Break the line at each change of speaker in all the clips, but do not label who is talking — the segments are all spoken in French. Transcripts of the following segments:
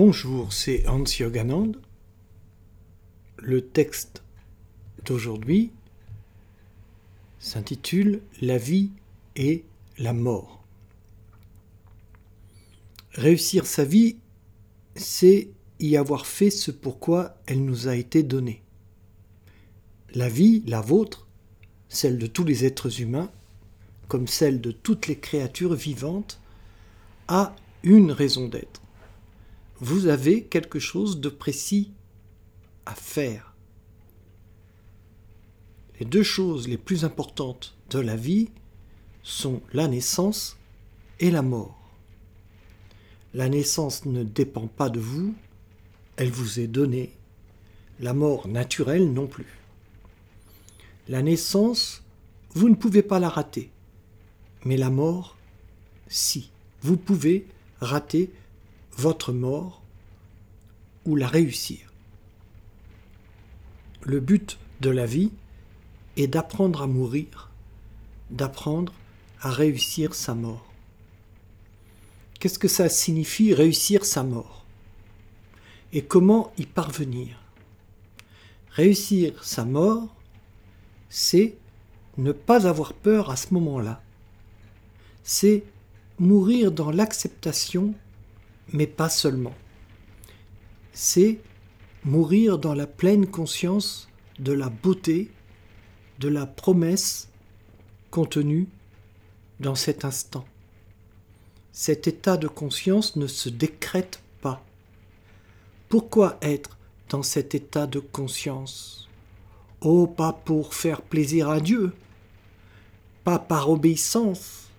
Bonjour, c'est Hans Yoganand. Le texte d'aujourd'hui s'intitule La vie et la mort. Réussir sa vie, c'est y avoir fait ce pourquoi elle nous a été donnée. La vie, la vôtre, celle de tous les êtres humains, comme celle de toutes les créatures vivantes, a une raison d'être vous avez quelque chose de précis à faire. Les deux choses les plus importantes de la vie sont la naissance et la mort. La naissance ne dépend pas de vous, elle vous est donnée. La mort naturelle non plus. La naissance, vous ne pouvez pas la rater. Mais la mort, si. Vous pouvez rater votre mort ou la réussir. Le but de la vie est d'apprendre à mourir, d'apprendre à réussir sa mort. Qu'est-ce que ça signifie réussir sa mort? Et comment y parvenir? Réussir sa mort, c'est ne pas avoir peur à ce moment-là. C'est mourir dans l'acceptation mais pas seulement. C'est mourir dans la pleine conscience de la beauté, de la promesse contenue dans cet instant. Cet état de conscience ne se décrète pas. Pourquoi être dans cet état de conscience? Oh, pas pour faire plaisir à Dieu, pas par obéissance,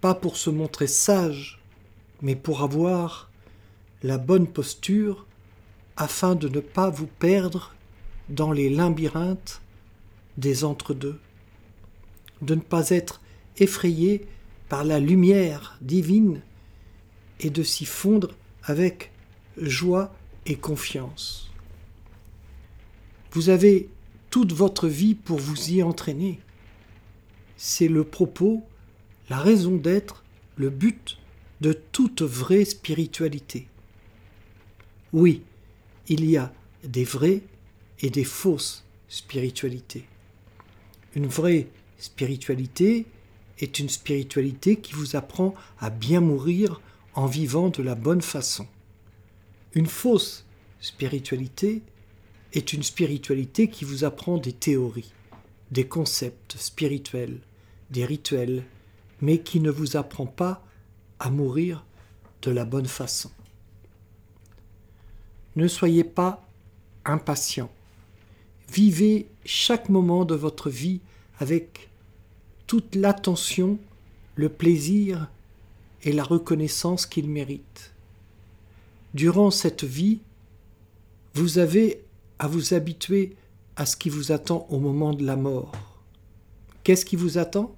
pas pour se montrer sage, mais pour avoir la bonne posture afin de ne pas vous perdre dans les labyrinthes des entre-deux, de ne pas être effrayé par la lumière divine et de s'y fondre avec joie et confiance. Vous avez toute votre vie pour vous y entraîner. C'est le propos, la raison d'être, le but de toute vraie spiritualité. Oui, il y a des vraies et des fausses spiritualités. Une vraie spiritualité est une spiritualité qui vous apprend à bien mourir en vivant de la bonne façon. Une fausse spiritualité est une spiritualité qui vous apprend des théories, des concepts spirituels, des rituels, mais qui ne vous apprend pas mourir de la bonne façon. Ne soyez pas impatient. Vivez chaque moment de votre vie avec toute l'attention, le plaisir et la reconnaissance qu'il mérite. Durant cette vie, vous avez à vous habituer à ce qui vous attend au moment de la mort. Qu'est-ce qui vous attend?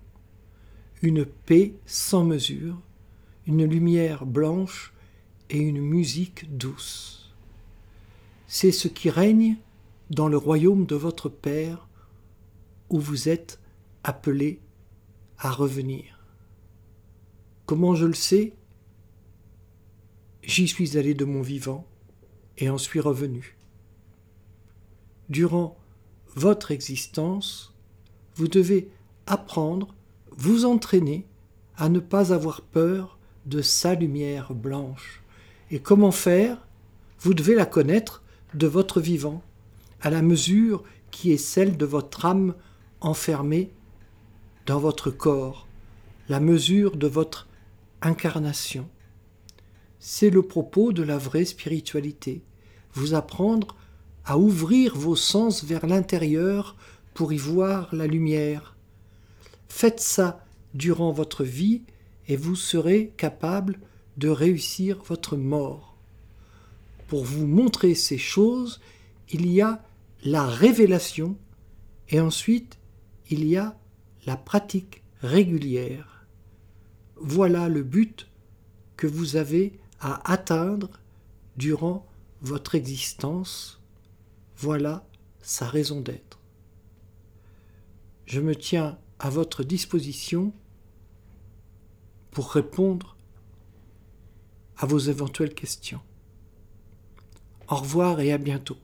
Une paix sans mesure, une lumière blanche et une musique douce. C'est ce qui règne dans le royaume de votre Père où vous êtes appelé à revenir. Comment je le sais? J'y suis allé de mon vivant et en suis revenu. Durant votre existence, vous devez apprendre, vous entraîner à ne pas avoir peur de sa lumière blanche. Et comment faire? Vous devez la connaître de votre vivant, à la mesure qui est celle de votre âme enfermée dans votre corps, la mesure de votre incarnation. C'est le propos de la vraie spiritualité, vous apprendre à ouvrir vos sens vers l'intérieur pour y voir la lumière. Faites ça durant votre vie et vous serez capable de réussir votre mort. Pour vous montrer ces choses, il y a la révélation et ensuite il y a la pratique régulière. Voilà le but que vous avez à atteindre durant votre existence. Voilà sa raison d'être. Je me tiens à votre disposition pour répondre à vos éventuelles questions. Au revoir et à bientôt.